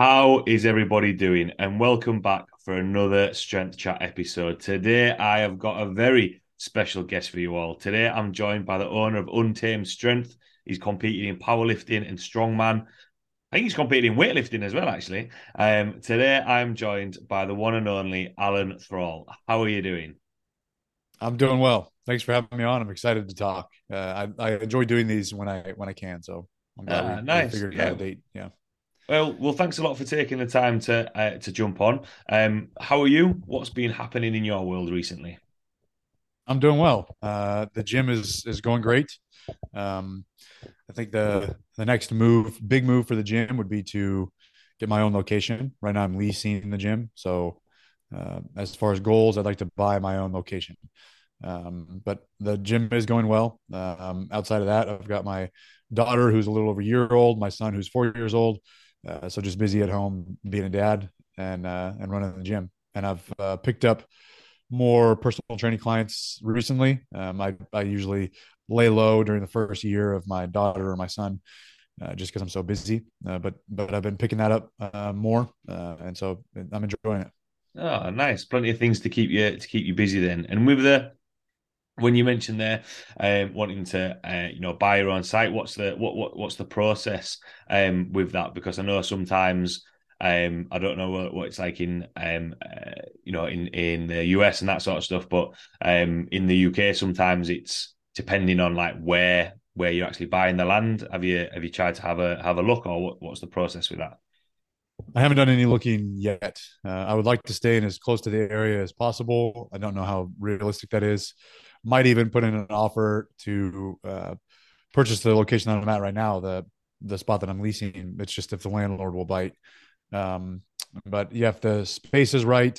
How is everybody doing? And welcome back for another Strength Chat episode. Today, I have got a very special guest for you all. Today, I'm joined by the owner of Untamed Strength. He's competing in powerlifting and strongman. I think he's competing in weightlifting as well, actually. Um, today, I'm joined by the one and only Alan Thrall. How are you doing? I'm doing well. Thanks for having me on. I'm excited to talk. Uh, I, I enjoy doing these when I when I can. So I'm glad Ah, we, we nice. figured Yeah. out a date. Yeah. Well, well, thanks a lot for taking the time to uh, to jump on. Um, how are you? What's been happening in your world recently? I'm doing well. Uh, the gym is is going great. Um, I think the the next move, big move for the gym would be to get my own location. Right now, I'm leasing the gym. So uh, as far as goals, I'd like to buy my own location. Um, but the gym is going well. Um, outside of that, I've got my daughter who's a little over a year old, my son who's four years old. Uh, so just busy at home being a dad and uh, and running the gym. And I've uh, picked up more personal training clients recently. Um, I I usually lay low during the first year of my daughter or my son, uh, just because I'm so busy. Uh, but but I've been picking that up uh, more, and so I'm enjoying it. Oh, nice. Plenty of things to keep you to keep you busy then. And with the when you mentioned there um, wanting to uh, you know buy your own site, what's the what what what's the process um, with that? Because I know sometimes um, I don't know what, what it's like in um, uh, you know in in the US and that sort of stuff, but um, in the UK sometimes it's depending on like where where you're actually buying the land. Have you have you tried to have a have a look or what, what's the process with that? I haven't done any looking yet. Uh, I would like to stay in as close to the area as possible. I don't know how realistic that is. Might even put in an offer to uh, purchase the location that I'm at right now, the the spot that I'm leasing. It's just if the landlord will bite. Um, but yeah, if the space is right,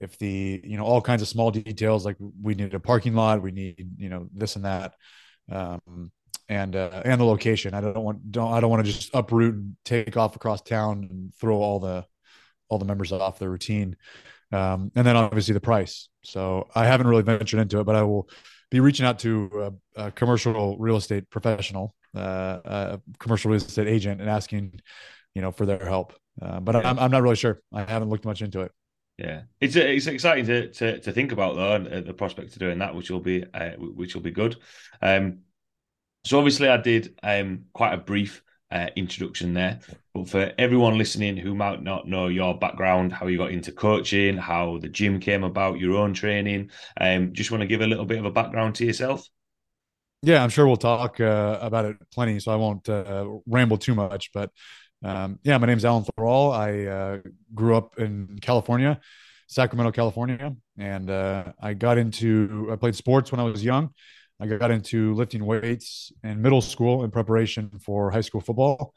if the you know all kinds of small details like we need a parking lot, we need you know this and that, um, and uh, and the location. I don't want don't I don't want to just uproot and take off across town and throw all the all the members off their routine. Um, and then obviously the price. So I haven't really ventured into it, but I will be reaching out to a, a commercial real estate professional, uh, a commercial real estate agent, and asking, you know, for their help. Uh, but Yeah. I'm I'm not really sure. I haven't looked much into it. Yeah, it's it's exciting to to, to think about though, and uh, the prospect of doing that, which will be uh, which will be good. Um, so obviously, I did um quite a brief uh, introduction there, but for everyone listening who might not know your background, how you got into coaching, how the gym came about, your own training, um, just want to give a little bit of a background to yourself. Yeah, I'm sure we'll talk uh, about it plenty, so I won't uh, ramble too much. But um, yeah, my name's Alan Thrall. I uh, grew up in California, Sacramento, California, and uh, I got into I played sports when I was young. I got into lifting weights in middle school in preparation for high school football.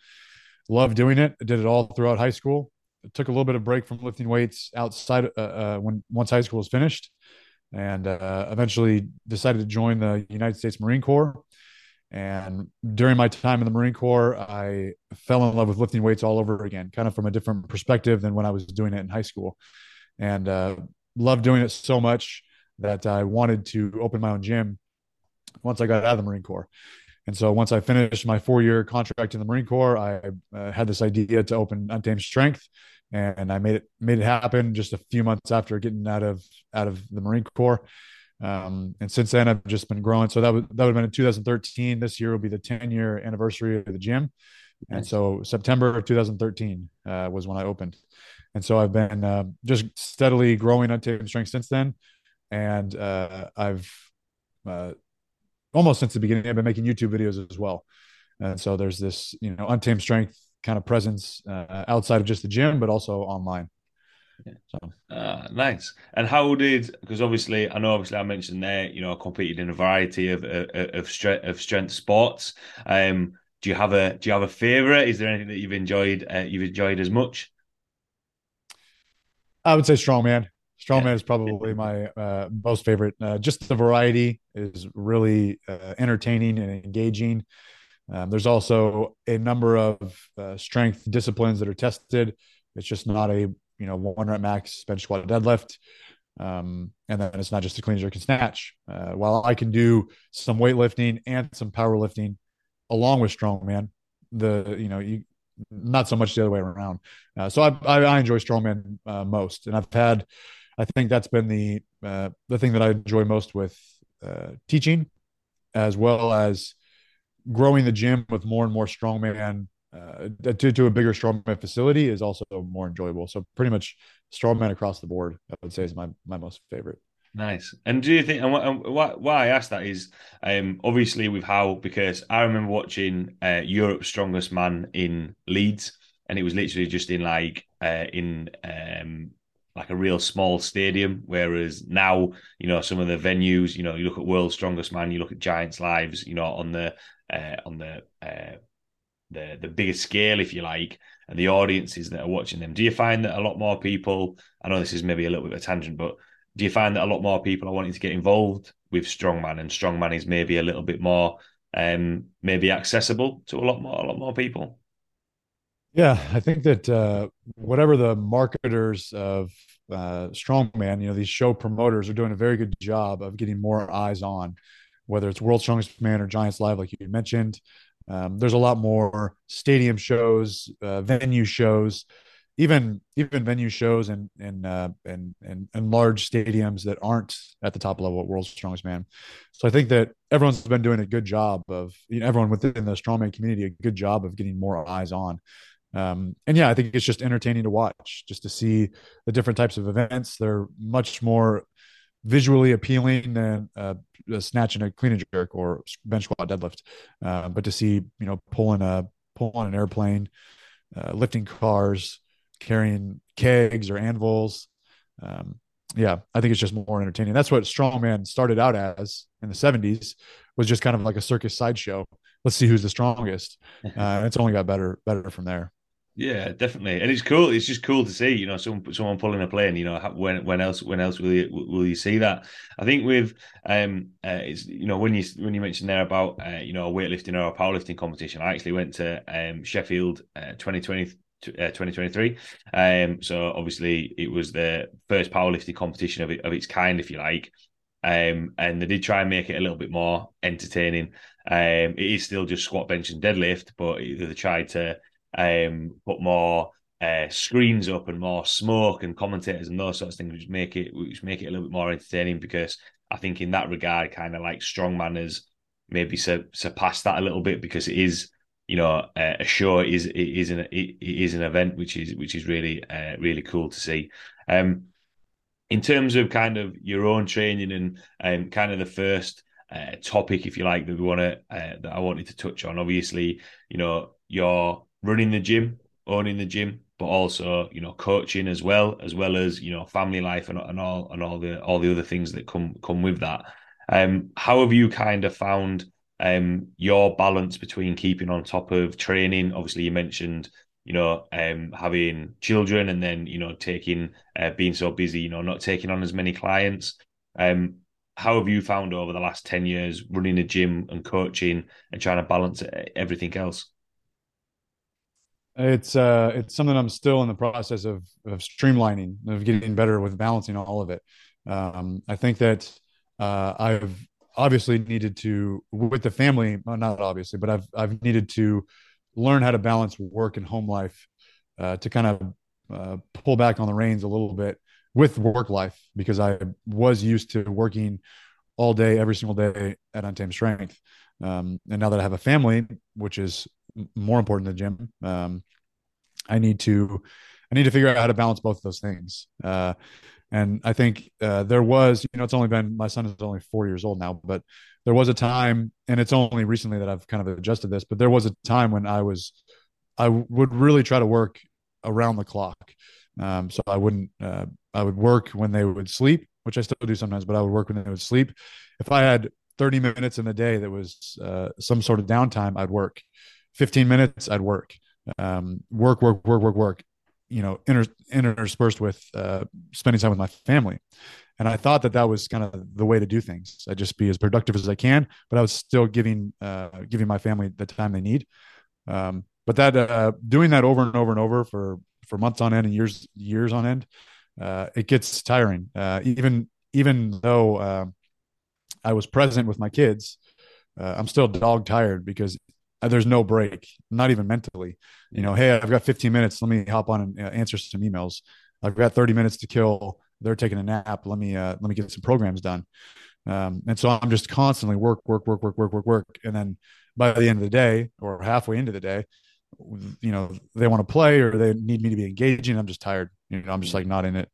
Loved doing it. I did it all throughout high school. I took a little bit of break from lifting weights outside uh, uh, when once high school was finished and uh, eventually decided to join the United States Marine Corps. And during my time in the Marine Corps, I fell in love with lifting weights all over again, kind of from a different perspective than when I was doing it in high school. And uh, loved doing it so much that I wanted to open my own gym once I got out of the Marine Corps. And so once I finished my four year contract in the Marine Corps, I uh, had this idea to open Untamed Strength, and I made it made it happen just a few months after getting out of out of the Marine Corps. Um, and since then, I've just been growing. So that would that would have been in 2013. This year will be the 10 year anniversary of the gym, and so September of 2013 uh, was when I opened. And so I've been uh, just steadily growing Untamed Strength since then, and uh, I've uh, almost since the beginning. I've been making YouTube videos as well. And so there's this, you know, untamed strength kind of presence uh, outside of just the gym, but also online. Yeah. So Ah, nice. And how did? Because obviously, I know. Obviously, I mentioned there. You know, I competed in a variety of of of strength of strength sports. Um, do you have a Do you have a favorite? Is there anything that you've enjoyed? Uh, you've enjoyed as much? I would say strongman. Yeah. Strongman is probably my uh, most favorite. Uh, just the variety is really uh, entertaining and engaging. Um, there's also a number of uh, strength disciplines that are tested. It's just not a you know one rep max bench squat deadlift. Um, and then it's not just a clean jerk and snatch. Uh, while I can do some weightlifting and some powerlifting along with strongman, the you know you not so much the other way around. Uh, so I, I, I enjoy strongman uh, most, and I've had, I think that's been the uh, the thing that I enjoy most with uh, teaching, as well as growing the gym with more and more strongman uh, to, to a bigger strongman facility is also more enjoyable. So pretty much strongman across the board, I would say is my my most favorite. Nice. And do you think, and why, why I asked that is, um, obviously with how, because I remember watching uh, Europe's Strongest Man in Leeds, and it was literally just in like, uh, in um, like a real small stadium. Whereas now, you know, some of the venues, you know, you look at World's Strongest Man, you look at Giants Lives, you know, on the, uh, on the, uh, the the biggest scale, if you like, and the audiences that are watching them. Do you find that a lot more people? I know this is maybe a little bit of a tangent, but do you find that a lot more people are wanting to get involved with strongman and strongman is maybe a little bit more um maybe accessible to a lot more a lot more people yeah i think that uh whatever the marketers of uh strongman you know these show promoters are doing a very good job of getting more eyes on whether it's world strongest man or giants live like you mentioned um, there's a lot more stadium shows uh, venue shows even even venue shows and and uh, and and and large stadiums that aren't at the top level at World's Strongest Man. So I think that everyone's been doing a good job of you know everyone within the strongman community a good job of getting more eyes on. Um, and yeah, I think it's just entertaining to watch, just to see the different types of events. They're much more visually appealing than uh, a snatch and a clean and jerk or bench squat deadlift. Uh, but to see you know pulling a pulling an airplane, uh, lifting cars, carrying kegs or anvils. Um, yeah, I think it's just more entertaining. That's what strongman started out as in the 70s was just kind of like a circus sideshow. Let's see who's the strongest. Uh, it's only got better, better from there. Yeah, definitely, and it's cool. It's just cool to see, you know, someone someone pulling a plane. You know, when when else when else will you will you see that? I think with um, uh, it's you know when you when you mentioned there about uh, you know a weightlifting or a powerlifting competition, I actually went to um Sheffield uh, 2020 uh, 2023. Um, so obviously it was the first powerlifting competition of, it, of its kind, if you like. Um, and they did try and make it a little bit more entertaining. Um, it is still just squat, bench, and deadlift, but they tried to um, put more uh, screens up and more smoke and commentators and those sorts of things, which make it which make it a little bit more entertaining. Because I think in that regard, kind of like strongman has maybe sur- surpassed that a little bit because it is you know, uh, a show is is an it is an event which is which is really uh, really cool to see. Um, in terms of kind of your own training and um, kind of the first uh, topic, if you like, that we want to uh, that I wanted to touch on. Obviously, you know, you're running the gym, owning the gym, but also you know coaching as well, as well as you know family life and, and all and all the all the other things that come come with that. Um, how have you kind of found um, your balance between keeping on top of training. Obviously, you mentioned you know um, having children and then you know taking uh, being so busy, you know not taking on as many clients. Um, how have you found over the last 10 years running a gym and coaching and trying to balance everything else it's uh it's something i'm still in the process of of streamlining of getting better with balancing all of it. Um i think that uh i've obviously needed to with the family well, not obviously but i've i've needed to learn how to balance work and home life uh, to kind of uh, pull back on the reins a little bit with work life because i was used to working all day every single day at untamed strength. Um, and now that i have a family which is more important than gym um, i need to i need to figure out how to balance both of those things uh, and I think uh, there was, you know, it's only been my son is only four years old now, but there was a time, and it's only recently that I've kind of adjusted this, but there was a time when I was, I would really try to work around the clock. Um, so I wouldn't, uh, I would work when they would sleep, which I still do sometimes, but I would work when they would sleep. If I had 30 minutes in the day that was uh, some sort of downtime, I'd work. 15 minutes, I'd work. Um, work, work, work, work, work you know inter, interspersed with uh, spending time with my family. And i thought that that was kind of the way to do things. I'd just be as productive as i can but i was still giving uh, giving my family the time they need. Um, but that uh, doing that over and over and over for for months on end and years years on end uh, it gets tiring. Uh, even even though uh, i was present with my kids i'm still dog tired because there's no break, not even mentally. You know, hey, I've got 15 minutes. Let me hop on and uh, answer some emails. I've got 30 minutes to kill. They're taking a nap. Let me uh, let me get some programs done. Um, and so I'm just constantly work, work, work, work, work, work, work. And then by the end of the day or halfway into the day, you know, they want to play or they need me to be engaging. I'm just tired. You know, I'm just like not in it.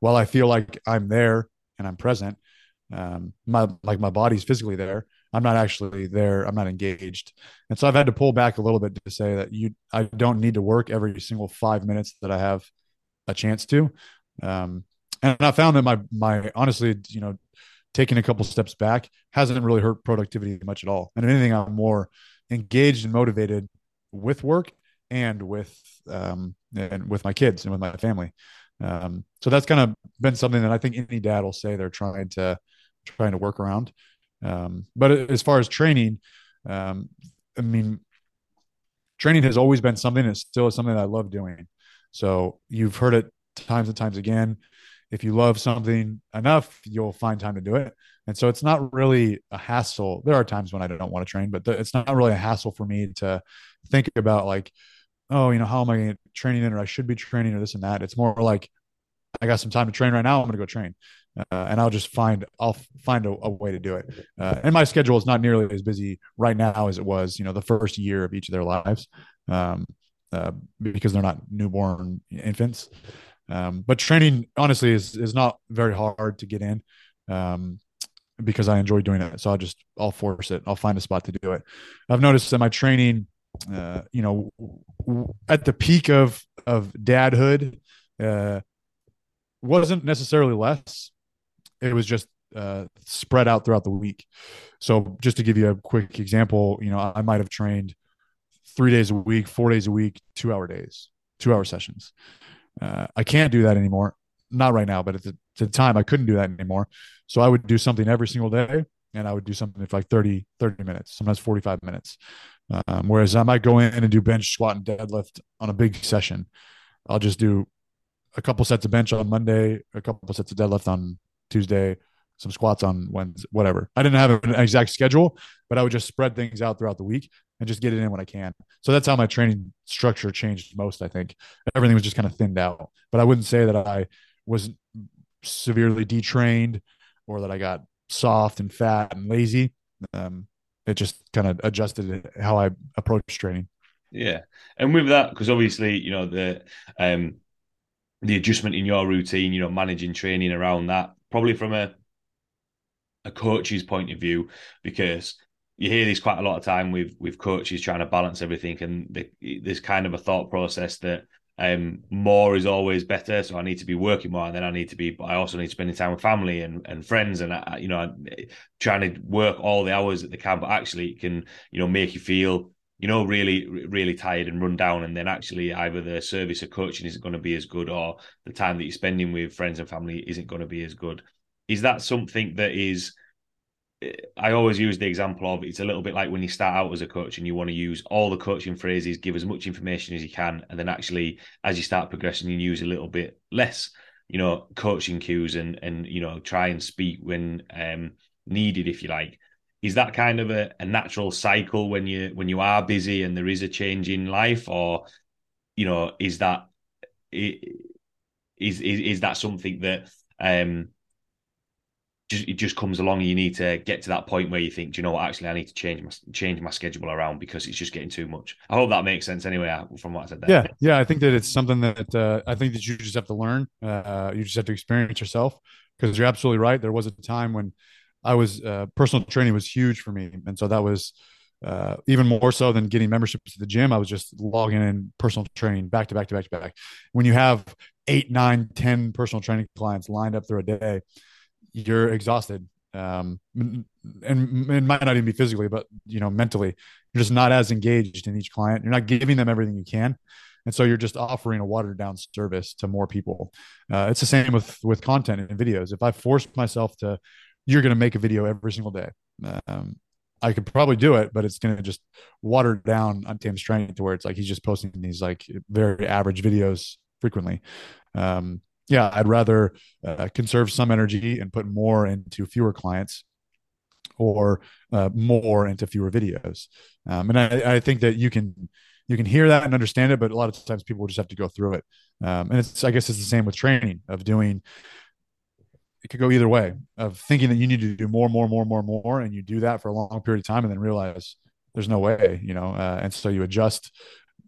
While I feel like I'm there and I'm present, um, my like my body's physically there. I'm not actually there. I'm not engaged. And so I've had to pull back a little bit to say that you, I don't need to work every single five minutes that I have a chance to. Um, and I found that my, my, honestly, you know, taking a couple steps back hasn't really hurt productivity much at all. And if anything, I'm more engaged and motivated with work and with, um, and with my kids and with my family. Um, so that's kind of been something that I think any dad will say they're trying to, trying to work around. Um, but as far as training, um, I mean, training has always been something that still is something that I love doing. So you've heard it times and times again. If you love something enough, you'll find time to do it. And so it's not really a hassle. There are times when I don't want to train, but it's not really a hassle for me to think about like, oh, you know, how am I training in or I should be training or this and that. It's more like I got some time to train right now. I'm going to go train uh, and I'll just find I'll find a, a way to do it. Uh, and my schedule is not nearly as busy right now as it was, you know, the first year of each of their lives, um, uh, because they're not newborn infants. Um, but training, honestly, is is not very hard to get in. Um, because I enjoy doing it. So I'll just I'll force it. I'll find a spot to do it. I've noticed that my training, uh, you know, at the peak of of dadhood, uh, wasn't necessarily less it was just uh, spread out throughout the week. So just to give you a quick example, you know, I might have trained three days a week, four days a week, two hour days, two hour sessions. Uh, I can't do that anymore. Not right now, but at the, the, time I couldn't do that anymore. So I would do something every single day and I would do something for like 30, 30 minutes, sometimes 45 minutes. Um, whereas I might go in and do bench, squat, and deadlift on a big session. I'll just do a couple sets of bench on Monday, a couple sets of deadlift on Tuesday, some squats on Wednesday, whatever. I didn't have an exact schedule, but I would just spread things out throughout the week and just get it in when I can. So that's how my training structure changed most, I think. Everything was just kind of thinned out. But I wouldn't say that I was severely detrained or that I got soft and fat and lazy. Um, it just kind of adjusted how I approach training. Yeah. And with that, because obviously, you know, the um the adjustment in your routine, you know, managing training around that, probably from a a coach's point of view, because you hear this quite a lot of time with with coaches trying to balance everything, and the, there's kind of a thought process that um, more is always better. So I need to be working more, and then I need to be, but I also need to spending time with family and, and friends, and I, you know, trying to work all the hours that they can. But actually, it can you know make you feel you know, really, really tired and run down, and then actually either the service of coaching isn't going to be as good, or the time that you're spending with friends and family isn't going to be as good. Is that something that is? Eh, I always use the example of it's a little bit like when you start out as a coach and you want to use all the coaching phrases, give as much information as you can, and then actually, as you start progressing, you use a little bit less, you know, coaching cues and and you know try and speak when um, needed, if you like is that kind of a, a natural cycle when you when you are busy and there is a change in life or you know is that is is, is that something that um just it just comes along and you need to get to that point where you think do you know what actually I need to change my change my schedule around because it's just getting too much. I hope that makes sense anyway uh, from what I said there. Yeah, yeah, I think that it's something that uh, I think that you just have to learn. Uh, you just have to experience yourself because you're absolutely right. There was a time when I was uh, personal training was huge for me, and so that was uh, even more so than getting memberships to the gym. I was just logging in personal training back to back to back to back. When you have eight, nine, ten personal training clients lined up through a day, you're exhausted. Um, and it might not even be physically, but you know, mentally, you're just not as engaged in each client. You're not giving them everything you can, and so you're just offering a watered down service to more people. Uh, it's the same with with content and videos. If I force myself to you're going to make a video every single day. Um, I could probably do it, but it's going to just water down Untamed Strength to where it's like he's just posting these like very average videos frequently. Um, yeah, I'd rather uh, conserve some energy and put more into fewer clients or uh, more into fewer videos. Um, and I, I, think that you can you can hear that and understand it, but a lot of times people just have to go through it. Um, and it's I guess it's the same with training of doing. It could go either way of thinking that you need to do more, more, more, more, more, and you do that for a long period of time, and then realize there's no way, you know. Uh, and so you adjust,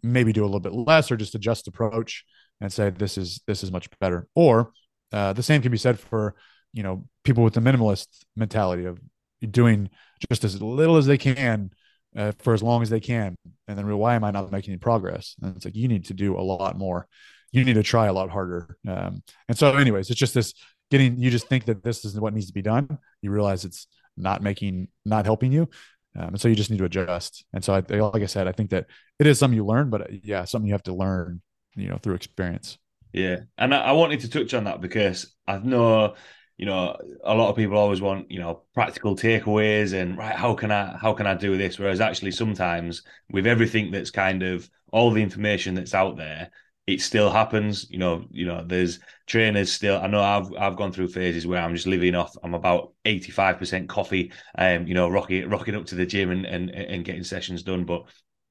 maybe do a little bit less, or just adjust approach and say this is this is much better. Or uh, the same can be said for you know people with the minimalist mentality of doing just as little as they can uh, for as long as they can and then why am i not making any progress and it's like you need to do a lot more you need to try a lot harder um, and so anyways it's just this getting you just think that this is what needs to be done. You realize it's not making not helping you. Um, and so you just need to adjust. And so I, like i said i think that it is something you learn but uh, yeah something you have to learn you know through experience. Yeah. And I, I wanted to touch on that because i know you know, a lot of people always want, you know, practical takeaways and right, how can I how can I do this? Whereas actually sometimes with everything that's kind of all the information that's out there, it still happens. You know, you know, there's trainers still. I know I've I've gone through phases where I'm just living off. I'm about 85 percent coffee, um, you know, rocking rocking up to the gym and and and getting sessions done. But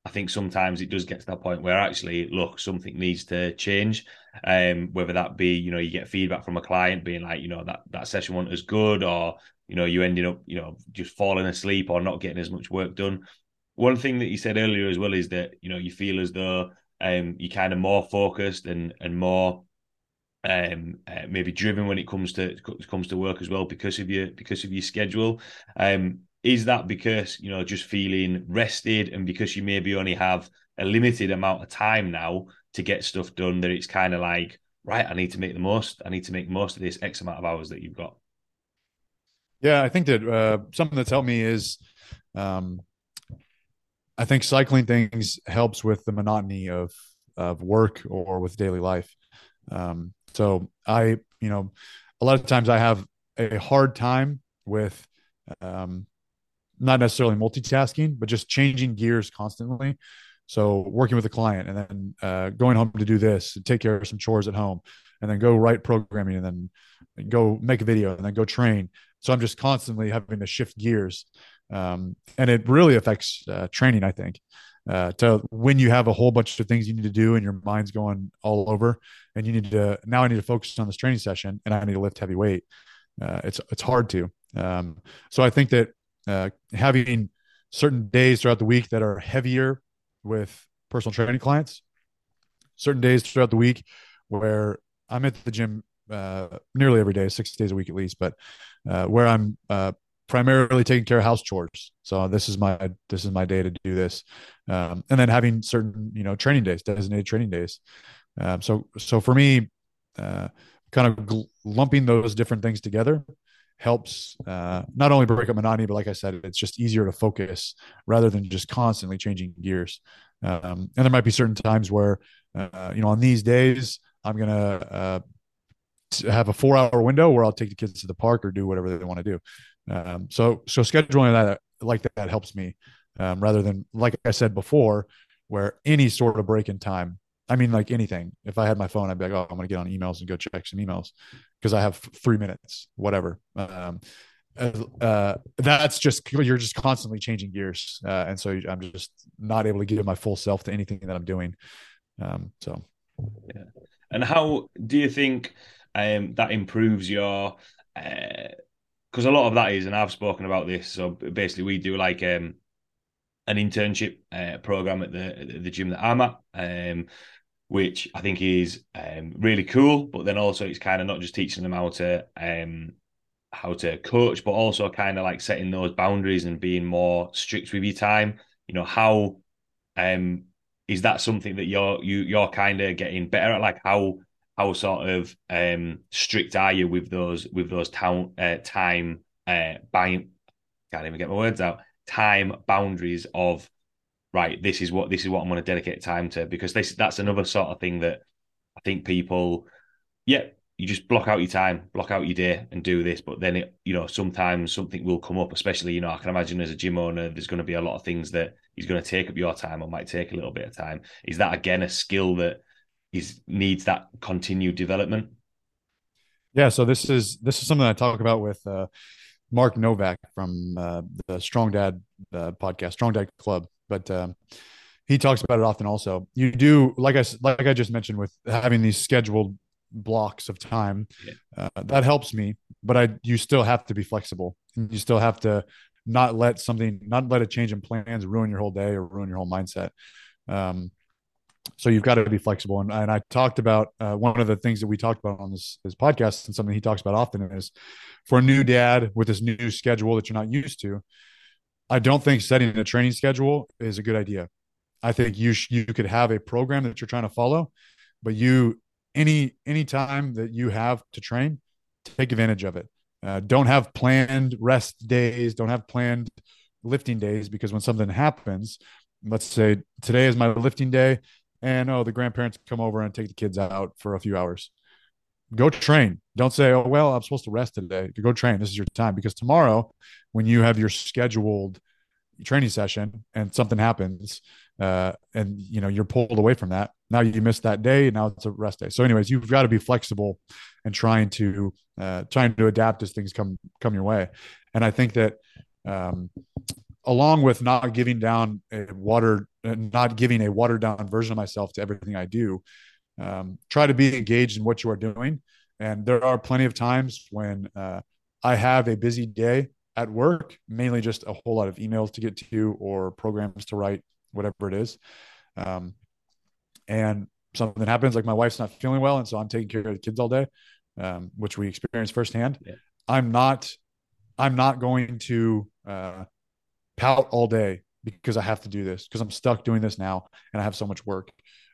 I think sometimes it does get to that point where actually, look, something needs to change. Um, whether that be, you know, you get feedback from a client being like, you know, that that session wasn't as good, or you know, you ended up, you know, just falling asleep or not getting as much work done. One thing that you said earlier as well is that you know you feel as though um, you're kind of more focused and and more um, uh, maybe driven when it comes to comes to work as well because of your because of your schedule. Um, is that because you know just feeling rested and because you maybe only have a limited amount of time now to get stuff done that it's kind of like right i need to make the most i need to make most of this x amount of hours that you've got yeah i think that uh, something that's helped me is um, i think cycling things helps with the monotony of of work or with daily life um, so i you know a lot of times i have a hard time with um, not necessarily multitasking, but just changing gears constantly. So working with a client and then uh, going home to do this, and take care of some chores at home, and then go write programming, and then go make a video, and then go train. So I'm just constantly having to shift gears, um, and it really affects uh, training. I think uh, to when you have a whole bunch of things you need to do, and your mind's going all over, and you need to now I need to focus on this training session, and I need to lift heavy weight. Uh, it's it's hard to. Um, so I think that uh, having certain days throughout the week that are heavier with personal training clients, certain days throughout the week where I'm at the gym uh, nearly every day, six days a week at least, but uh, where I'm uh, primarily taking care of house chores. So this is my this is my day to do this, um, and then having certain you know training days, designated training days. Um, so so for me, uh, kind of gl- lumping those different things together helps uh, not only break up monotony, but like I said, it's just easier to focus rather than just constantly changing gears. Um, and there might be certain times where, uh, you know, on these days, I'm going uh, have a four hour window where I'll take the kids to the park or do whatever they want to do. Um, so, so scheduling that like that, helps me um, rather than, like I said before, where any sort of break in time I mean, like anything. If I had my phone, I'd be like, oh, I'm to get on emails and go check some emails because I have three minutes, whatever. Um, uh, that's just you're just constantly changing gears, uh, and so I'm just not able to give my full self to anything that I'm doing. Um, so, yeah. And how do you think um, that improves your? Because a lot of that is, and I've spoken about this. So basically, we do like um, an internship uh, program at the the gym that I'm at. Um, which I think is um, really cool. But then also it's kind of not just teaching them how to um, how to coach, but also kind of like setting those boundaries and being more strict with your time. You know how um, is that something that you're you you're kind of getting better at? Like how how sort of um, strict are you with those with those uh, time uh? Can't even get my words out. Time boundaries of right, this is what this is what I'm going to dedicate time to because this that's another sort of thing that I think people, yeah, you just block out your time, block out your day, and do this. But then it, you know, sometimes something will come up. Especially, you know, I can imagine as a gym owner, there's going to be a lot of things that is going to take up your time or might take a little bit of time. Is that again a skill that is needs that continued development? Yeah. So this is this is something I talk about with. Uh, Mark Novak from uh, the Strong Dad uh, podcast, Strong Dad Club. But um, he talks about it often. Also, you do like I like I just mentioned with having these scheduled blocks of time. Yeah. Uh, that helps me, but I you still have to be flexible. You still have to not let something, not let a change in plans ruin your whole day or ruin your whole mindset. Um, so you've got to be flexible. And, and I talked about uh, one of the things that we talked about on this, this podcast and something he talks about often is for a new dad with this new schedule that you're not used to. I don't think setting a training schedule is a good idea. I think you sh- you could have a program that you're trying to follow, but you any any time that you have to train, take advantage of it. Uh, don't have planned rest days. Don't have planned lifting days because when something happens, let's say today is my lifting day, and oh, the grandparents come over and take the kids out for a few hours. Go train. Don't say, oh, well, I'm supposed to rest today. Go train. This is your time because tomorrow, when you have your scheduled training session and something happens, uh, and you know you're pulled away from that, now you missed that day. And now it's a rest day. So, anyways, you've got to be flexible and trying to uh, trying to adapt as things come come your way. And I think that um, along with not giving down a water, not giving a watered down version of myself to everything I do, um, try to be engaged in what you are doing. And there are plenty of times when uh, I have a busy day at work, mainly just a whole lot of emails to get to or programs to write, whatever it is. Um, and something happens, like my wife's not feeling well, and so I'm taking care of the kids all day, um, which we experience firsthand. Yeah. I'm not, I'm not going to uh, pout all day because I have to do this because I'm stuck doing this now and I have so much work.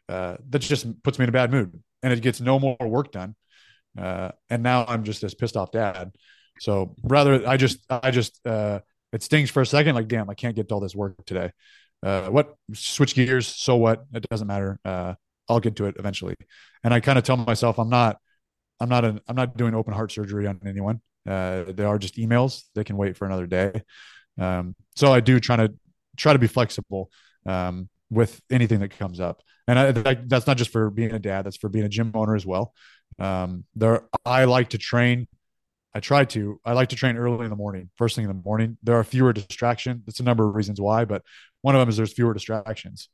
Uh, that just puts me in a bad mood, and it gets no more work done. Uh, and now I'm just this pissed off dad. So rather, I just, I just, uh, it stings for a second. Like, damn, I can't get all this work today uh, what switch gears so what it doesn't matter uh, i'll get to it eventually and i kind of tell myself i'm not i'm not an, i'm not doing open heart surgery on anyone uh, they are just emails they can wait for another day um, so i do try to try to be flexible um, with anything that comes up and I, that's not just for being a dad that's for being a gym owner as well um, there i like to train I try to. I like to train early in the morning, first thing in the morning. There are fewer distractions. It's a number of reasons why, but one of them is there's fewer distractions.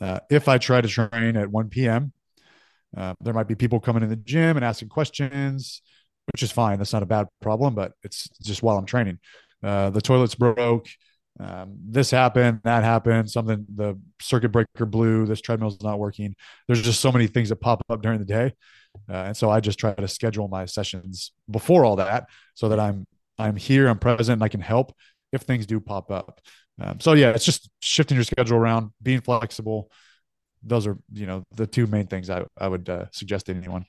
Uh, if I try to train at 1 p.m., uh, there might be people coming in the gym and asking questions, which is fine. That's not a bad problem, but it's just while I'm training. Uh, the toilets broke. Um, this happened, that happened, something, the circuit breaker blew, this treadmill's not working. There's just so many things that pop up during the day. Uh, and so I just try to schedule my sessions before all that so that I'm, I'm here, I'm present, and I can help if things do pop up. Um, so yeah, it's just shifting your schedule around, being flexible. Those are you know the two main things I I would uh, suggest to anyone.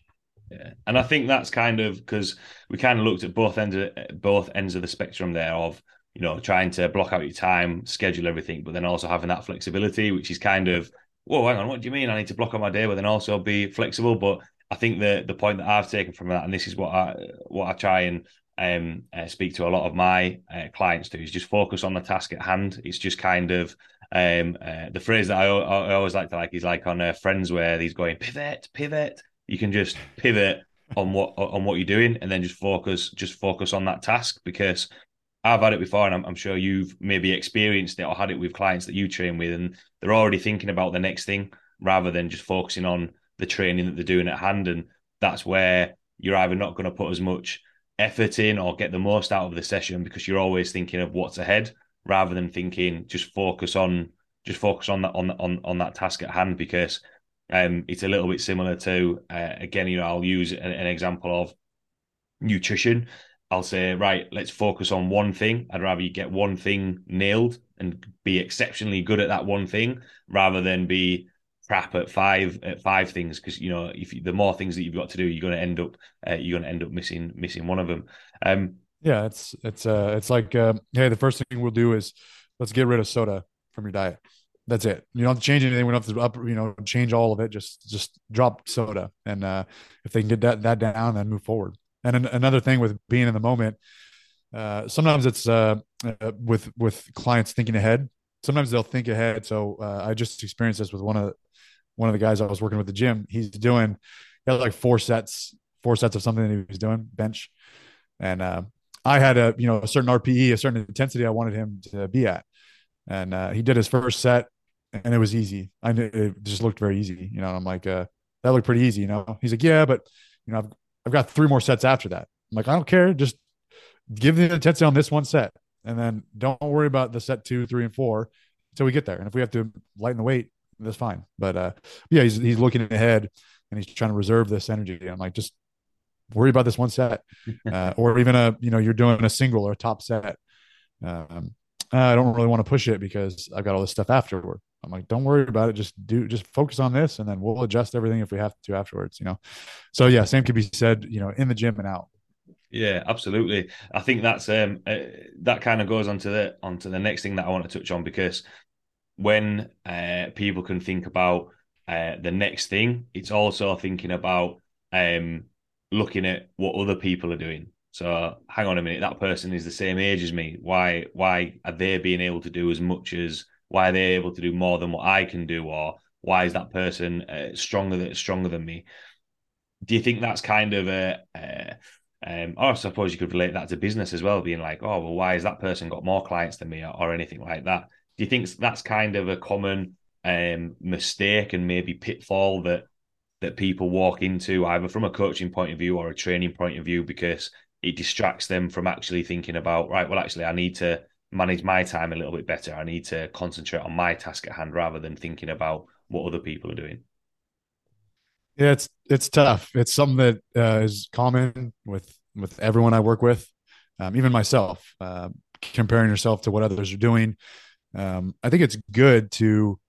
Yeah, and I think that's kind of because we kind of looked at both ends of both ends of the spectrum there of you know trying to block out your time, schedule everything, but then also having that flexibility, which is kind of whoa, hang on, what do you mean? I need to block out my day, but then also be flexible. But I think the the point that I've taken from that, and this is what I what I try and um, uh, speak to a lot of my uh, clients to is just focus on the task at hand. It's just kind of um, uh, the phrase that I, I, always like to like is like on uh, Friends where he's going pivot, pivot. You can just pivot on what on what you're doing and then just focus just focus on that task because I've had it before and I'm, I'm sure you've maybe experienced it or had it with clients that you train with and they're already thinking about the next thing rather than just focusing on the training that they're doing at hand and that's where you're either not going to put as much effort in or get the most out of the session because you're always thinking of what's ahead rather than thinking just focus on just focus on that on on on that task at hand because um it's a little bit similar to uh, again you know I'll use an, an example of nutrition I'll say right let's focus on one thing I'd rather you get one thing nailed and be exceptionally good at that one thing rather than be crap at five at five things because you know if you, the more things that you've got to do, you're going to end up uh, you're going to end up missing missing one of them. Um, yeah, it's it's uh it's like uh, hey, the first thing we'll do is let's get rid of soda from your diet. That's it. You don't have to change anything. We don't have to up, you know, change all of it. Just just drop soda, and uh, if they can get that that down, then move forward. And an, another thing with being in the moment, uh, sometimes it's uh, uh, with with clients thinking ahead. Sometimes they'll think ahead. So uh, I just experienced this with one of one of the guys I was working with the gym, he's doing he had like four sets, four sets of something that he was doing bench, and uh, I had a you know a certain RPE, a certain intensity I wanted him to be at, and uh, he did his first set, and it was easy. I knew it just looked very easy, you know. I'm like, that looked pretty easy, you know. He's like, yeah, but you know, I've I've got three more sets after that. I'm like, I don't care, just give the intensity on this one set, and then don't worry about the set two, three, and four until we get there. And if we have to lighten the weight, that's fine. But uh, yeah, he's he's looking ahead and he's trying to reserve this energy. I'm like, just worry about this one set, uh, or even a you know you're doing a single or a top set. Um, I don't really want to push it because I've got all this stuff afterward. I'm like, don't worry about it. Just do, just focus on this, and then we'll adjust everything if we have to afterwards. You know, so yeah, same could be said. You know, in the gym and out. Yeah, absolutely. I think that's um uh, that kind of goes onto the onto the next thing that I want to touch on because when uh, people can think about uh, the next thing, it's also thinking about um looking at what other people are doing. So hang on a minute, that person is the same age as me. Why why are they being able to do as much as why are they able to do more than what I can do, or why is that person uh, stronger than stronger than me? Do you think that's kind of a, a um, or I suppose you could relate that to business as well, being like, oh, well, why has that person got more clients than me, or, or anything like that? Do you think that's kind of a common um, mistake and maybe pitfall that that people walk into, either from a coaching point of view or a training point of view, because it distracts them from actually thinking about, right, well, actually, I need to manage my time a little bit better. I need to concentrate on my task at hand rather than thinking about what other people are doing. Yeah, it's it's tough. It's something that uh, is common with with everyone I work with, um, even myself. Uh, comparing yourself to what others are doing. Um, I think it's good to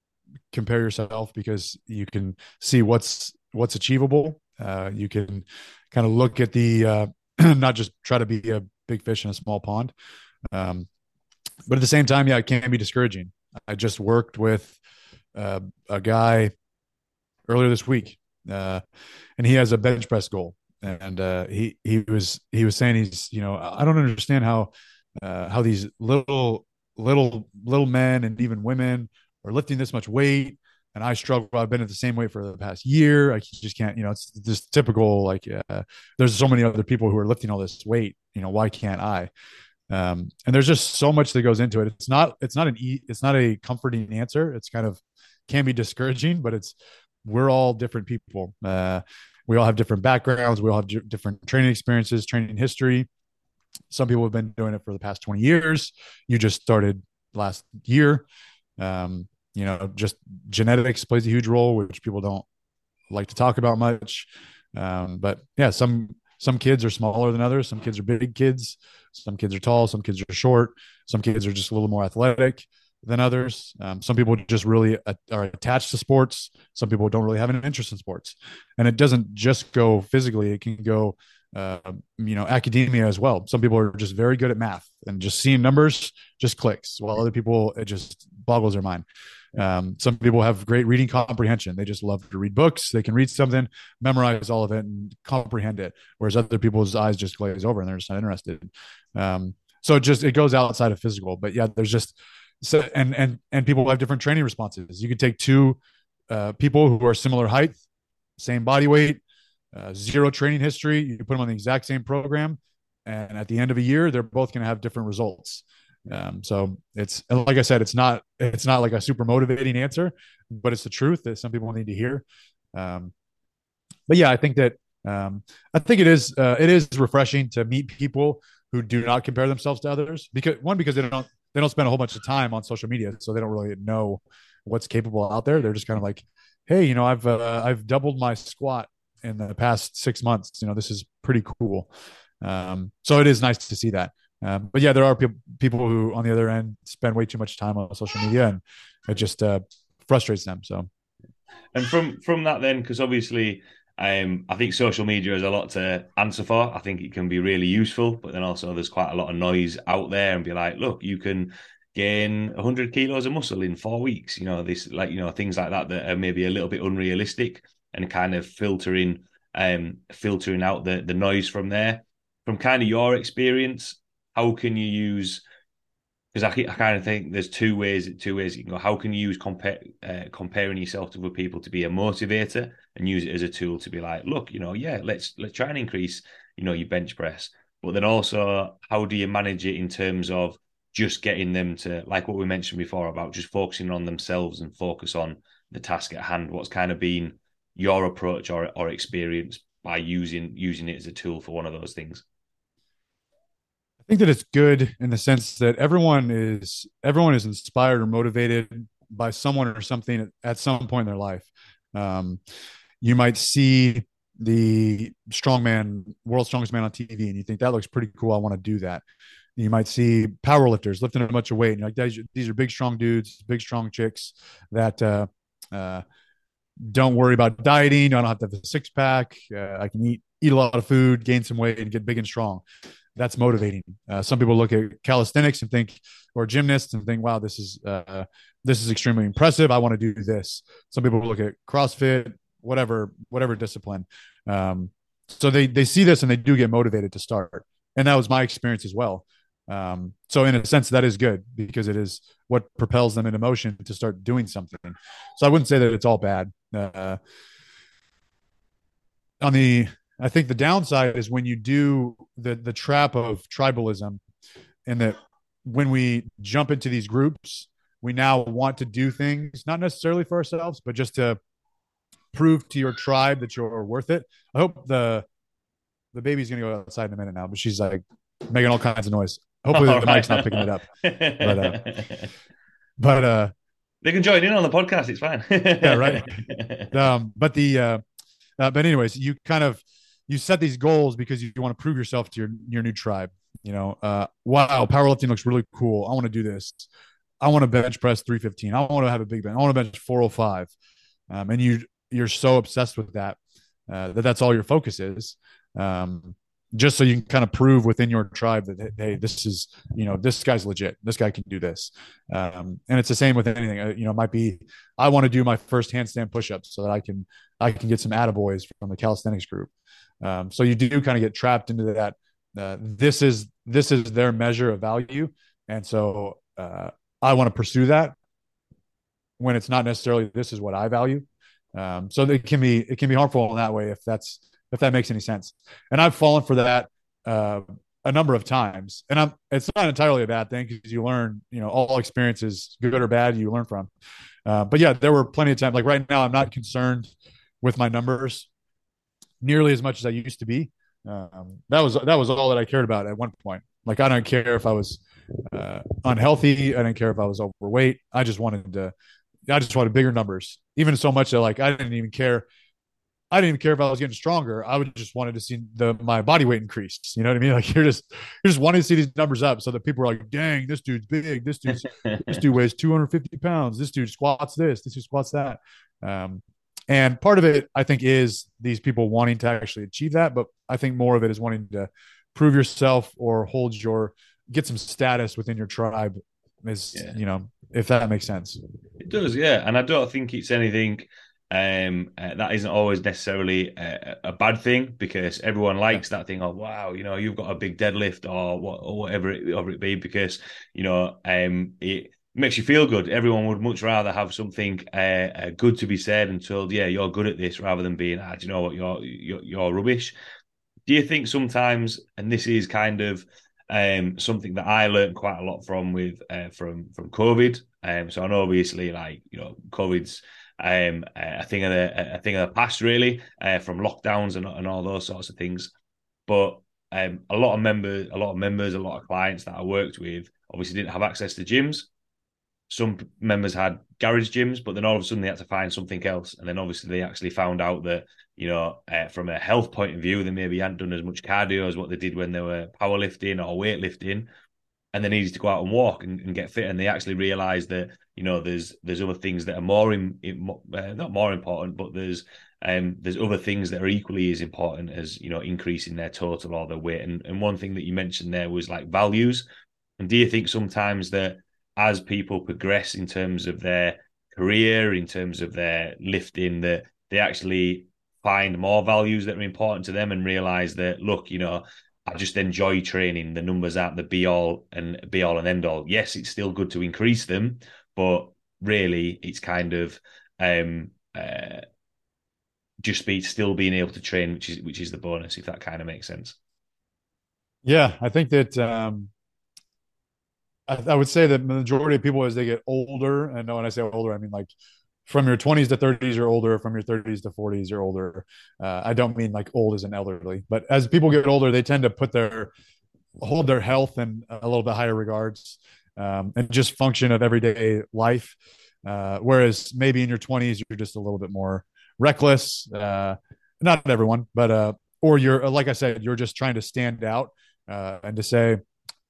compare yourself because you can see what's what's achievable. Uh, you can kind of look at the uh, not just try to be a big fish in a small pond. Um, but at the same time, yeah, it can be discouraging. I just worked with uh, a guy earlier this week, uh, and he has a bench press goal, and uh, he he was he was saying he's you know I don't understand how uh, how these little little little men and even women are lifting this much weight and I struggle. I've been at the same weight for the past year. I just can't, you know, it's just typical. Like, uh, there's so many other people who are lifting all this weight. You know, why can't I? Um, and there's just so much that goes into it. It's not, it's not an, e- it's not a comforting answer. It's kind of can be discouraging, but it's, we're all different people. Uh, we all have different backgrounds. We all have d- different training experiences, training history. Some people have been doing it for the past 20 years. You just started last year. Um, you know, just genetics plays a huge role, which people don't like to talk about much. Um, but yeah, some some kids are smaller than others. Some kids are big kids. Some kids are tall. Some kids are short. Some kids are just a little more athletic than others. Um, some people just really are attached to sports. Some people don't really have an interest in sports, and it doesn't just go physically. It can go, uh, you know, academia as well. Some people are just very good at math and just seeing numbers just clicks, while other people it just boggles their mind. Um, some people have great reading comprehension. They just love to read books. They can read something, memorize all of it, and comprehend it. Whereas other people's eyes just glaze over and they're just not interested. Um, so it just it goes outside of physical. But yeah, there's just so and and and people have different training responses. You could take two uh, people who are similar height, same body weight, uh, zero training history. You put them on the exact same program, and at the end of a year, they're both going to have different results. Um, so it's like I said, it's not it's not like a super motivating answer, but it's the truth that some people need to hear. Um, but yeah, I think that um, I think it is uh, it is refreshing to meet people who do not compare themselves to others because one because they don't they don't spend a whole bunch of time on social media, so they don't really know what's capable out there. They're just kind of like, hey, you know, I've uh, I've doubled my squat in the past six months. You know, this is pretty cool. Um, so it is nice to see that. Um, but yeah, there are people people who on the other end spend way too much time on social media, and it just uh, frustrates them. So, and from from that then, because obviously, um, I think social media has a lot to answer for. I think it can be really useful, but then also there's quite a lot of noise out there, and be like, look, you can gain 100 kilos of muscle in four weeks. You know, this like you know things like that that are maybe a little bit unrealistic, and kind of filtering um filtering out the the noise from there. From kind of your experience, how can you use because I, I kind of think there's two ways two ways you can go. How can you use compare, uh, comparing yourself to other people to be a motivator and use it as a tool to be like, look, you know, yeah, let's let's try and increase, you know, your bench press. but then also how do you manage it in terms of just getting them to like what we mentioned before about just focusing on themselves and focus on the task at hand what's kind of been your approach or, or experience by using using it as a tool for one of those things? I think that it's good in the sense that everyone is everyone is inspired or motivated by someone or something at some point in their life. Um, you might see the strongman world's strongest man on tv and you think that looks pretty cool. I want to do that. You might see power lifters lifting a bunch of weight. And you're like these, these are big, strong dudes, big, strong chicks that uh, uh, don't worry about dieting. I don't have to have a six pack. Uh, I can eat eat a lot of food, gain some weight, and get big and strong. That's motivating. Uh, some people look at calisthenics and think, or gymnasts and think, "Wow, this is uh, this is extremely impressive. I want to do this." Some people look at CrossFit, whatever whatever discipline. Um, so they they see this and they do get motivated to start. And that was my experience as well. Um, so in a sense, that is good because it is what propels them into motion to start doing something. So I wouldn't say that it's all bad. Uh, on the, I think the downside is when you do the the trap of tribalism, and that when we jump into these groups, we now want to do things not necessarily for ourselves, but just to prove to your tribe that you're worth it. I hope the the baby's gonna go outside in a minute now, but she's like making all kinds of noise. Hopefully the mic's not picking it up. But uh, but uh, they can join in on the podcast. It's fine. yeah, right. Um, but the uh, uh, but anyways, you kind of you set these goals because you want to prove yourself to your your new tribe. You know, uh, wow, powerlifting looks really cool. I want to do this. I want to bench press 315. I want to have a big bench. I want to bench 405. Um, and you you're so obsessed with that uh, that that's all your focus is. Um, just so you can kind of prove within your tribe that hey this is you know this guy's legit. This guy can do this. Um, and it's the same with anything. Uh, you know might be i want to do my first handstand push-ups so that i can i can get some attaboys from the calisthenics group. Um, so you do kind of get trapped into that uh, this is this is their measure of value. And so uh, i want to pursue that when it's not necessarily this is what i value. Um, so it can be it can be harmful in that way if that's if that makes any sense. And I've fallen for that uh, a number of times, and I'm it's not entirely a bad thing because you learn, you know, all experiences, good or bad, you learn from. Uh, but yeah, there were plenty of times. Like right now, I'm not concerned with my numbers nearly as much as I used to be. Um, that was that was all that I cared about at one point. Like I don't care if I was uh, unhealthy. I didn't care if I was overweight. I just wanted to. I just wanted bigger numbers. Even so much that like I didn't even care I didn't even care if I was getting stronger. I would just wanted to see the my body weight increase. You know what I mean? Like you're just you're just wanting to see these numbers up so that people are like, dang, this dude's big. This dude's this dude weighs 250 pounds. This dude squats this. This dude squats that. Um, and part of it, I think, is these people wanting to actually achieve that. But I think more of it is wanting to prove yourself or hold your get some status within your tribe. Is yeah. you know if that makes sense. It does, yeah. And I don't think it's anything um, uh, that isn't always necessarily a, a, bad thing because everyone likes that thing of wow, you know, you've got a big deadlift or what or whatever it, whatever it be because you know um, it makes you feel good. Everyone would much rather have something uh, uh, good to be said and told, yeah, you're good at this, rather than being, ah, do you know what, you're, you're you're rubbish. Do you think sometimes, and this is kind of um, something that I learned quite a lot from with uh, from from COVID. Um, so I know obviously, like you know, COVID's um, a thing of the a thing of the past, really, uh, from lockdowns and, and all those sorts of things. But um, a lot of members, a lot of members, a lot of clients that I worked with obviously didn't have access to gyms. Some members had garage gyms, but then all of a sudden they had to find something else. And then obviously they actually found out that, you know, uh, from a health point of view, they maybe hadn't done as much cardio as what they did when they were powerlifting or weightlifting and they needed to go out and walk and, and get fit and they actually realized that you know there's there's other things that are more in, in uh, not more important but there's um there's other things that are equally as important as you know increasing their total or their weight and, and one thing that you mentioned there was like values and do you think sometimes that as people progress in terms of their career in terms of their lifting that they actually find more values that are important to them and realize that look you know I just enjoy training. The numbers aren't the be all and be all and end all. Yes, it's still good to increase them, but really, it's kind of um, uh, just be still being able to train, which is which is the bonus, if that kind of makes sense. Yeah, I think that um, I, I, would say that the majority of people, as they get older, and when I say older, I mean like from your 20s to 30s, you're older. From your 30s to 40s, you're older. Uh, I don't mean like old as an elderly, but as people get older, they tend to put their hold their health in a little bit higher regards um, and just function of everyday life. Uh, whereas maybe in your 20s, you're just a little bit more reckless. Uh, not everyone, but uh, or you're like I said, you're just trying to stand out uh, and to say,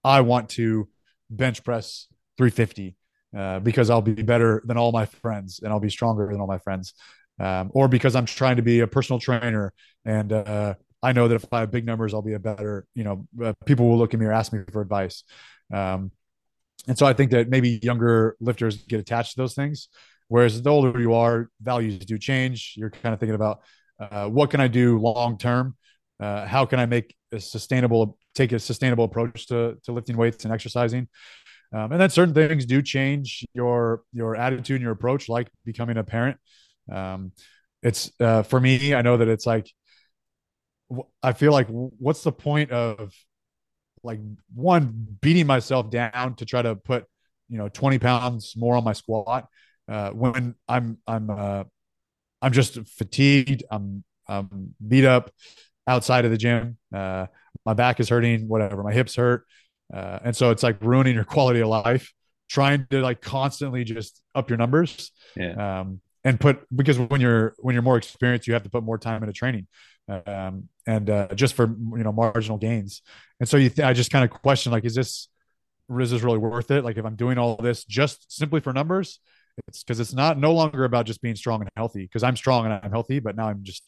I want to bench press 350 uh, because I'll be better than all my friends and I'll be stronger than all my friends, um, or because I'm trying to be a personal trainer and uh, I know that if I have big numbers, I'll be a better. You know, uh, people will look at me or ask me for advice. Um, and so I think that maybe younger lifters get attached to those things. Whereas the older you are, values do change. You're kind of thinking about uh, what can I do long term? Uh, how can I make a sustainable, take a sustainable approach to, to lifting weights and exercising? Um, and then certain things do change your your attitude and your approach, like becoming a parent. Um, it's uh, for me. I know that it's like I feel like what's the point of like one beating myself down to try to put you know 20 pounds more on my squat uh, when I'm I'm uh, I'm just fatigued. I'm I'm beat up outside of the gym. Uh, my back is hurting, whatever. My hips hurt, uh, and so it's like ruining your quality of life. Trying to like constantly just up your numbers, yeah. um, and put because when you're when you're more experienced, you have to put more time into training, um, and uh, just for you know marginal gains. And so you, th- I just kind of question like, is this is this really worth it? Like if I'm doing all this just simply for numbers, it's because it's not no longer about just being strong and healthy because I'm strong and I'm healthy, but now I'm just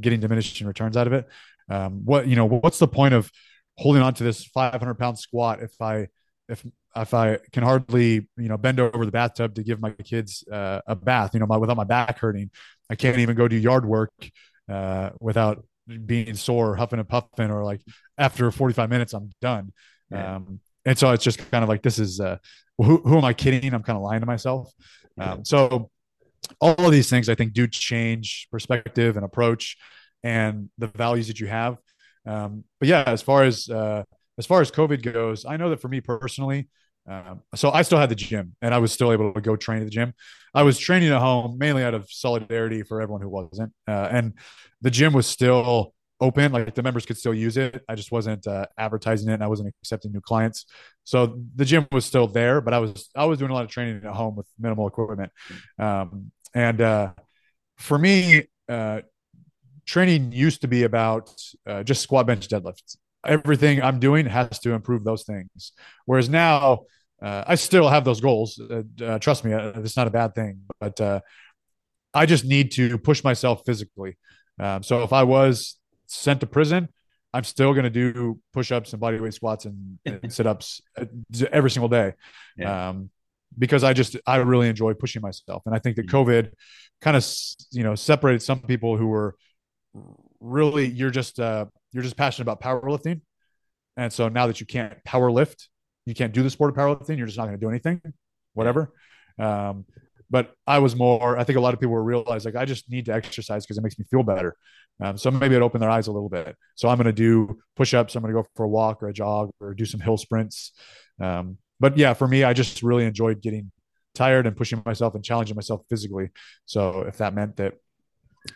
getting diminishing returns out of it. Um, what you know, what's the point of holding on to this 500 pound squat if I if if I can hardly you know bend over the bathtub to give my kids uh, a bath, you know, my, without my back hurting, I can't even go do yard work uh, without being sore, huffing and puffing, or like after 45 minutes, I'm done. Yeah. Um, and so it's just kind of like this is uh, who, who am I kidding? I'm kind of lying to myself. Um, so all of these things I think do change perspective and approach and the values that you have. Um, but yeah, as far as uh, as far as COVID goes, I know that for me personally, um, so I still had the gym and I was still able to go train at the gym. I was training at home mainly out of solidarity for everyone who wasn't. Uh, and the gym was still open, like the members could still use it. I just wasn't uh, advertising it and I wasn't accepting new clients. So the gym was still there, but I was, I was doing a lot of training at home with minimal equipment. Um, and uh, for me, uh, training used to be about uh, just squat bench deadlifts everything I'm doing has to improve those things. Whereas now, uh, I still have those goals. Uh, uh, trust me, uh, it's not a bad thing. But uh, I just need to push myself physically. Um, so if I was sent to prison, I'm still going to do push-ups and bodyweight squats and, and sit-ups uh, every single day. Yeah. Um, because I just I really enjoy pushing myself, and I think that mm-hmm. COVID kind of you know separated some people who were really you're just uh, you're just passionate about powerlifting, and so now that you can't power lift, you can't do the sport of powerlifting, you're just not going to do anything, whatever. Um, but I was more. I think a lot of people will realize like I just need to exercise because it makes me feel better. Um, so maybe it opened their eyes a little bit. So I'm going to do push-ups. I'm going to go for a walk or a jog or do some hill sprints. Um, but yeah, for me, I just really enjoyed getting tired and pushing myself and challenging myself physically. So if that meant that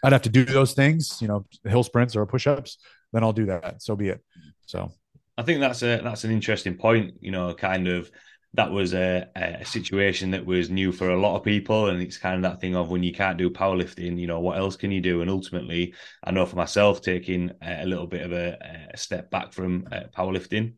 I'd have to do those things, you know, hill sprints or push-ups, then I'll do that. So be it. So I think that's a that's an interesting point. You know, kind of that was a, a situation that was new for a lot of people, and it's kind of that thing of when you can't do powerlifting, you know, what else can you do? And ultimately, I know for myself, taking a little bit of a, a step back from uh, powerlifting,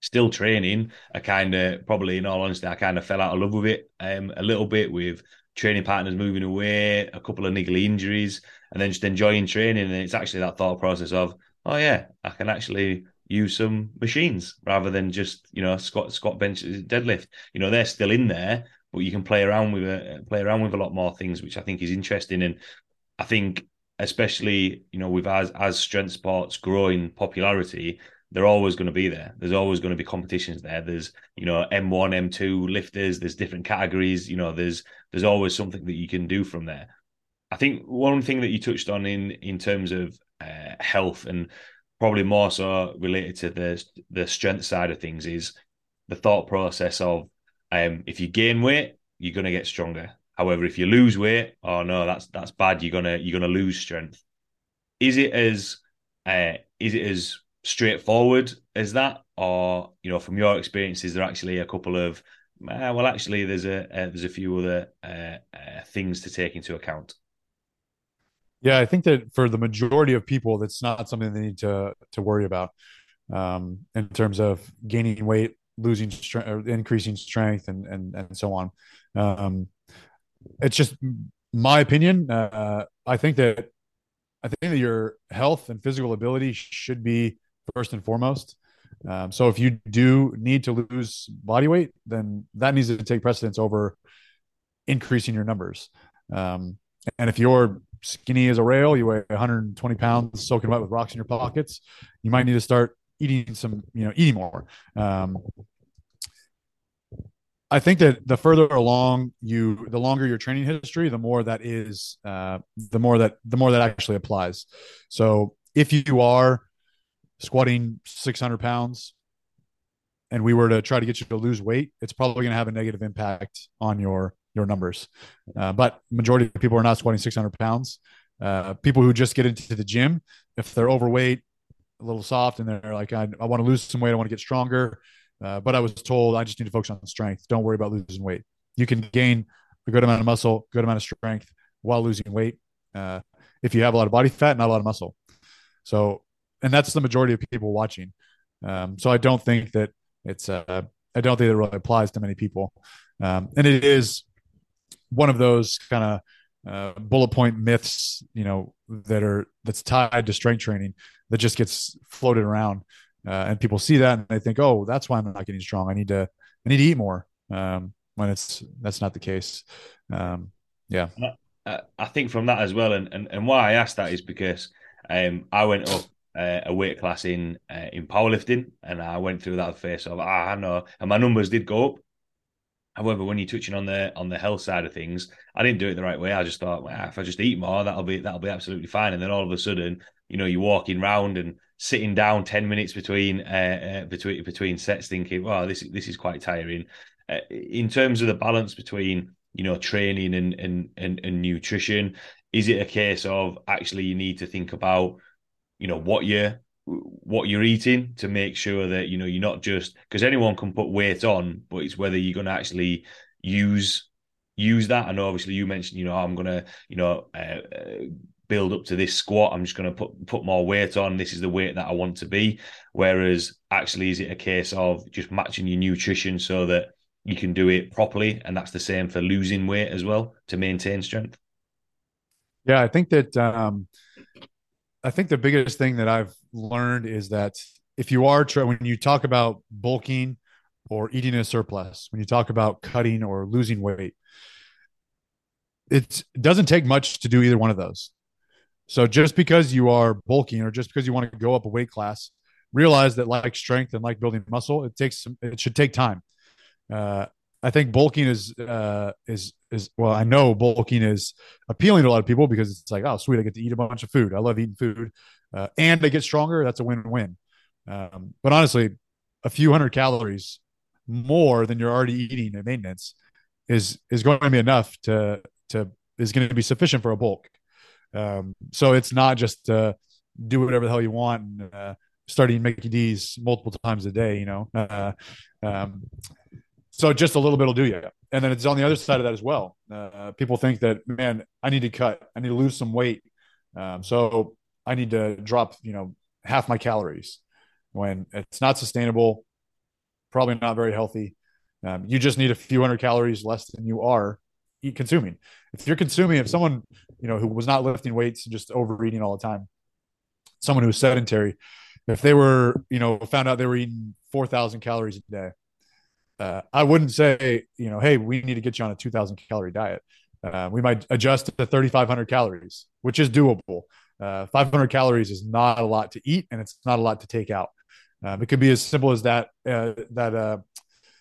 still training, I kind of probably, in all honesty, I kind of fell out of love with it um, a little bit with training partners moving away, a couple of niggly injuries, and then just enjoying training. And it's actually that thought process of, oh yeah, I can actually use some machines rather than just you know squat, squat, bench, deadlift. You know they're still in there, but you can play around with a play around with a lot more things, which I think is interesting. And I think especially you know with as as strength sports growing popularity, they're always going to be there. There's always going to be competitions there. There's, you know, M1, M2 lifters, there's different categories, you know, there's there's always something that you can do from there. I think one thing that you touched on in in terms of uh, health and probably more so related to the the strength side of things is the thought process of um, if you gain weight, you're going to get stronger. However, if you lose weight, oh no, that's that's bad. You're gonna you're gonna lose strength. Is it as uh, is it as straightforward as that, or you know, from your experience, is there actually a couple of uh, well, actually, there's a uh, there's a few other uh, uh, things to take into account. Yeah, I think that for the majority of people, that's not something they need to to worry about um, in terms of gaining weight, losing strength, increasing strength, and and and so on. Um, it's just my opinion. Uh, I think that I think that your health and physical ability should be first and foremost. Um, so if you do need to lose body weight, then that needs to take precedence over increasing your numbers. Um, and if you're skinny as a rail, you weigh 120 pounds, soaking wet with rocks in your pockets, you might need to start eating some, you know, eating more. Um, I think that the further along you, the longer your training history, the more that is, uh, the more that the more that actually applies. So if you are squatting 600 pounds and we were to try to get you to lose weight, it's probably going to have a negative impact on your your numbers. Uh, but majority of people are not squatting 600 pounds. Uh, people who just get into the gym, if they're overweight, a little soft, and they're like, I, I want to lose some weight, I want to get stronger. Uh, but I was told I just need to focus on strength. Don't worry about losing weight. You can gain a good amount of muscle, good amount of strength while losing weight. Uh, if you have a lot of body fat, not a lot of muscle. So and that's the majority of people watching. Um, so I don't think that it's uh, I don't think it really applies to many people, um, and it is one of those kind of uh, bullet point myths, you know, that are that's tied to strength training that just gets floated around, uh, and people see that and they think, oh, that's why I'm not getting strong. I need to I need to eat more. Um, when it's that's not the case. Um, yeah, I think from that as well, and and, and why I asked that is because um, I went up uh, a weight class in uh, in powerlifting, and I went through that phase of ah, I know, and my numbers did go up. However, when you're touching on the on the health side of things, I didn't do it the right way. I just thought, well, if I just eat more, that'll be that'll be absolutely fine. And then all of a sudden, you know, you're walking around and sitting down ten minutes between uh, uh, between between sets, thinking, well, this this is quite tiring. Uh, in terms of the balance between you know training and, and and and nutrition, is it a case of actually you need to think about you know what you're what you're eating to make sure that you know you're not just because anyone can put weight on, but it's whether you're going to actually use use that. And obviously, you mentioned you know I'm going to you know uh, uh, build up to this squat. I'm just going to put put more weight on. This is the weight that I want to be. Whereas actually, is it a case of just matching your nutrition so that you can do it properly, and that's the same for losing weight as well to maintain strength. Yeah, I think that um, I think the biggest thing that I've learned is that if you are when you talk about bulking or eating a surplus, when you talk about cutting or losing weight, it doesn't take much to do either one of those. So just because you are bulking or just because you want to go up a weight class, realize that like strength and like building muscle, it takes some, it should take time. Uh, I think bulking is uh, is is well, I know bulking is appealing to a lot of people because it's like, oh, sweet, I get to eat a bunch of food. I love eating food, uh, and I get stronger. That's a win-win. Um, but honestly, a few hundred calories more than you're already eating at maintenance is is going to be enough to to is going to be sufficient for a bulk. Um, so it's not just uh, do whatever the hell you want and uh, start eating Mickey D's multiple times a day. You know, uh, um, so just a little bit will do you. And then it's on the other side of that as well. Uh, people think that, man, I need to cut, I need to lose some weight. Um, so I need to drop, you know, half my calories when it's not sustainable, probably not very healthy. Um, you just need a few hundred calories less than you are consuming. If you're consuming, if someone, you know, who was not lifting weights and just overeating all the time, someone who's sedentary, if they were, you know, found out they were eating 4,000 calories a day, uh, I wouldn't say, you know, hey, we need to get you on a 2000 calorie diet. Uh, we might adjust to 3,500 calories, which is doable. Uh, 500 calories is not a lot to eat, and it's not a lot to take out. Um, it could be as simple as that. Uh, that uh,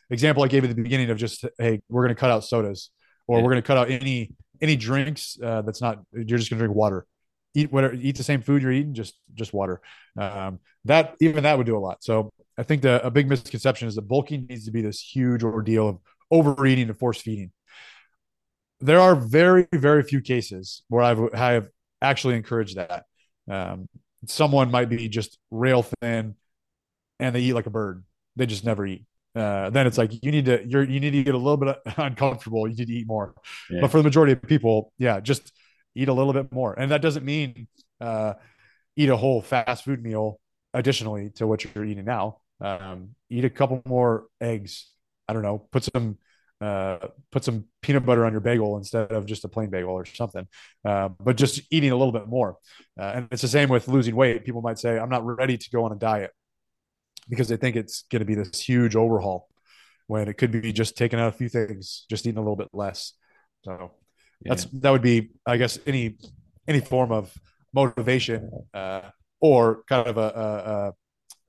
example I gave at the beginning of just, hey, we're going to cut out sodas, or yeah. we're going to cut out any any drinks uh, that's not. You're just going to drink water. Eat whatever, eat the same food you're eating, just just water. Um, that even that would do a lot. So I think the a big misconception is that bulking needs to be this huge ordeal of overeating and force feeding. There are very very few cases where I've have actually encouraged that. Um, someone might be just rail thin, and they eat like a bird. They just never eat. Uh, then it's like you need to you're you need to get a little bit uncomfortable. You need to eat more. Yeah. But for the majority of people, yeah, just eat a little bit more. And that doesn't mean uh, eat a whole fast food meal additionally to what you're eating now. Um, eat a couple more eggs. I don't know. Put some uh, put some peanut butter on your bagel instead of just a plain bagel or something. Uh, but just eating a little bit more. Uh, and it's the same with losing weight. People might say, "I'm not ready to go on a diet." because they think it's going to be this huge overhaul when it could be just taking out a few things, just eating a little bit less. So that's yeah. that would be, I guess, any any form of motivation uh, or kind of a, a, a,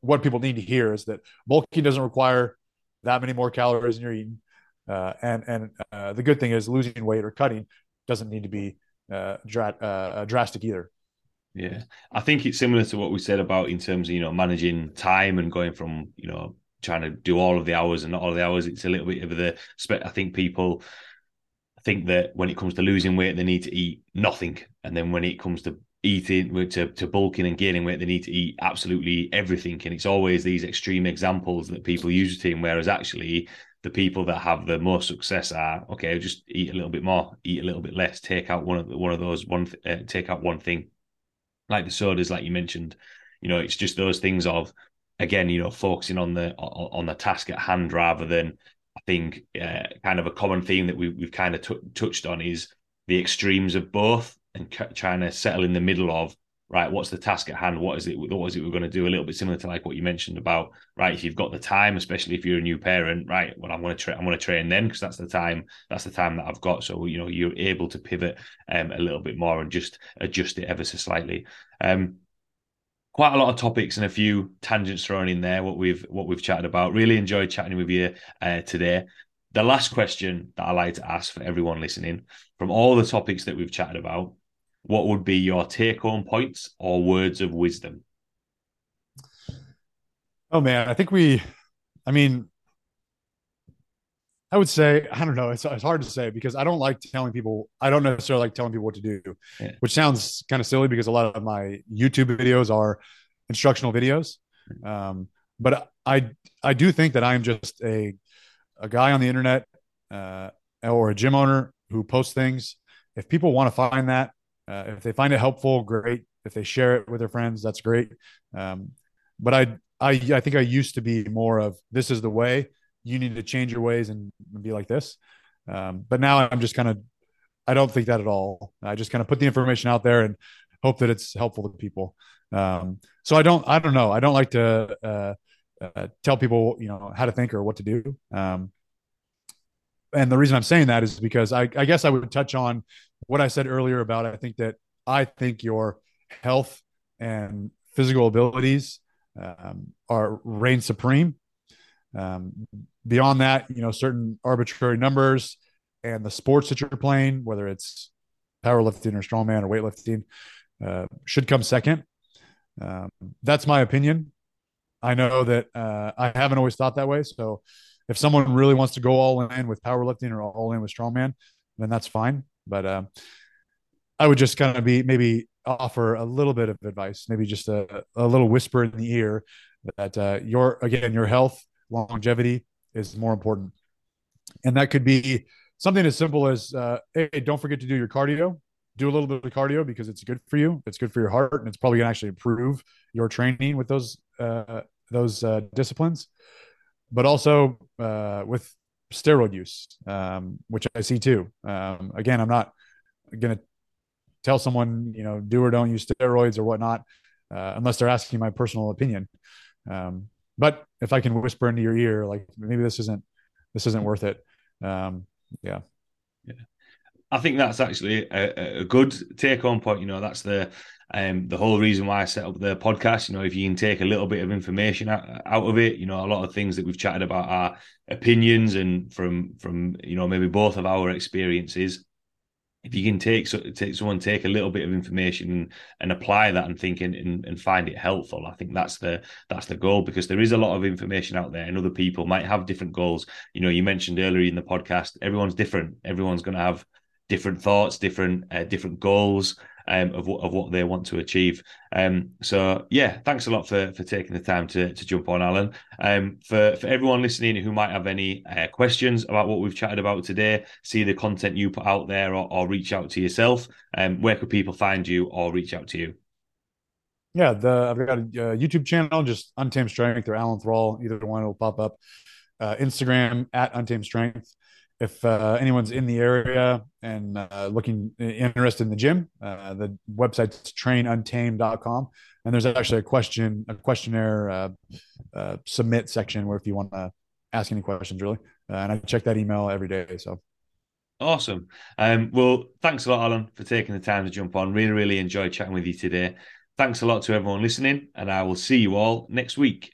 what people need to hear is that bulking doesn't require that many more calories in your eating, uh, and and uh, the good thing is losing weight or cutting doesn't need to be uh, dra- uh, drastic either. Yeah, I think it's similar to what we said about in terms of you know managing time and going from you know trying to do all of the hours and not all of the hours. It's a little bit of the. I think people think that when it comes to losing weight, they need to eat nothing, and then when it comes to eating to, to bulking and gaining weight, they need to eat absolutely everything. And it's always these extreme examples that people use to him, whereas actually the people that have the most success are okay, just eat a little bit more, eat a little bit less, take out one of the, one of those one uh, take out one thing like the sodas, like you mentioned, you know, it's just those things of again, you know, focusing on the on the task at hand rather than I think uh, kind of a common theme that we, we've kind of t- touched on is the extremes of both and c- trying to settle in the middle of right what's the task at hand? What is it what is it we're going to do? A little bit similar to like what you mentioned about right if you've got the time especially if you're a new parent right well i'm going to train i'm going to train then because that's the time that's the time that i've got. So you know you're able to pivot um, a little bit more and just adjust it ever so slightly. Um quite a lot of topics and a few tangents thrown in there what we've what we've chatted about really enjoyed chatting with you uh, today the last question that i like to ask for everyone listening from all the topics that we've chatted about what would be your take home points or words of wisdom? Oh man, I think we, I mean, I would say, I don't know, it's, it's hard to say because I don't like telling people, I don't necessarily like telling people what to do, yeah. which sounds kind of silly because a lot of my YouTube videos are instructional videos. Um, but I, I do think that I'm just a, a guy on the internet uh, or a gym owner who posts things. If people want to find that, uh, if they find it helpful, great. If they share it with their friends, that's great. Um, but I, I, I think I used to be more of this is the way. You need to change your ways and be like this. Um, but now I'm just kind of, I don't think that at all. I just kind of put the information out there and hope that it's helpful to people. Um, so I don't, I don't know. I don't like to uh, uh, tell people, you know, how to think or what to do. Um, and the reason I'm saying that is because I, I guess I would touch on what I said earlier about I think that I think your health and physical abilities um, are reign supreme. Um, beyond that, you know, certain arbitrary numbers and the sports that you're playing, whether it's powerlifting or strongman or weightlifting, uh, should come second. Um, that's my opinion. I know that uh, I haven't always thought that way. So if someone really wants to go all in with powerlifting or all in with strongman, then that's fine. But um, I would just kind of be maybe offer a little bit of advice, maybe just a, a little whisper in the ear that uh, your again your health longevity is more important, and that could be something as simple as uh, hey, don't forget to do your cardio. Do a little bit of cardio because it's good for you. It's good for your heart, and it's probably going to actually improve your training with those uh, those uh, disciplines. But also uh, with steroid use, um, which I see too. Um, again, I'm not going to tell someone, you know, do or don't use steroids or whatnot, uh, unless they're asking my personal opinion. Um, but if I can whisper into your ear, like maybe this isn't, this isn't worth it. Um, yeah. Yeah. I think that's actually a, a good take home point. You know, that's the, um, the whole reason why I set up the podcast, you know, if you can take a little bit of information out, out of it, you know, a lot of things that we've chatted about are opinions and from from you know maybe both of our experiences. If you can take take someone take a little bit of information and, and apply that and think and, and, and find it helpful, I think that's the that's the goal because there is a lot of information out there and other people might have different goals. You know, you mentioned earlier in the podcast, everyone's different. Everyone's going to have different thoughts, different uh, different goals um, of what of what they want to achieve. Um, so yeah, thanks a lot for for taking the time to to jump on, Alan. Um, for for everyone listening who might have any uh, questions about what we've chatted about today, see the content you put out there, or, or reach out to yourself. Um, where could people find you or reach out to you? Yeah, the I've got a, a YouTube channel, just Untamed Strength or Alan Thrall. Either one will pop up. Uh, Instagram at Untamed Strength if uh, anyone's in the area and uh, looking interested in the gym, uh, the website's trainuntamed.com. And there's actually a question, a questionnaire uh, uh, submit section where if you want to ask any questions, really. Uh, and I check that email every day. So awesome. Um, well, thanks a lot, Alan, for taking the time to jump on. Really, really enjoyed chatting with you today. Thanks a lot to everyone listening, and I will see you all next week.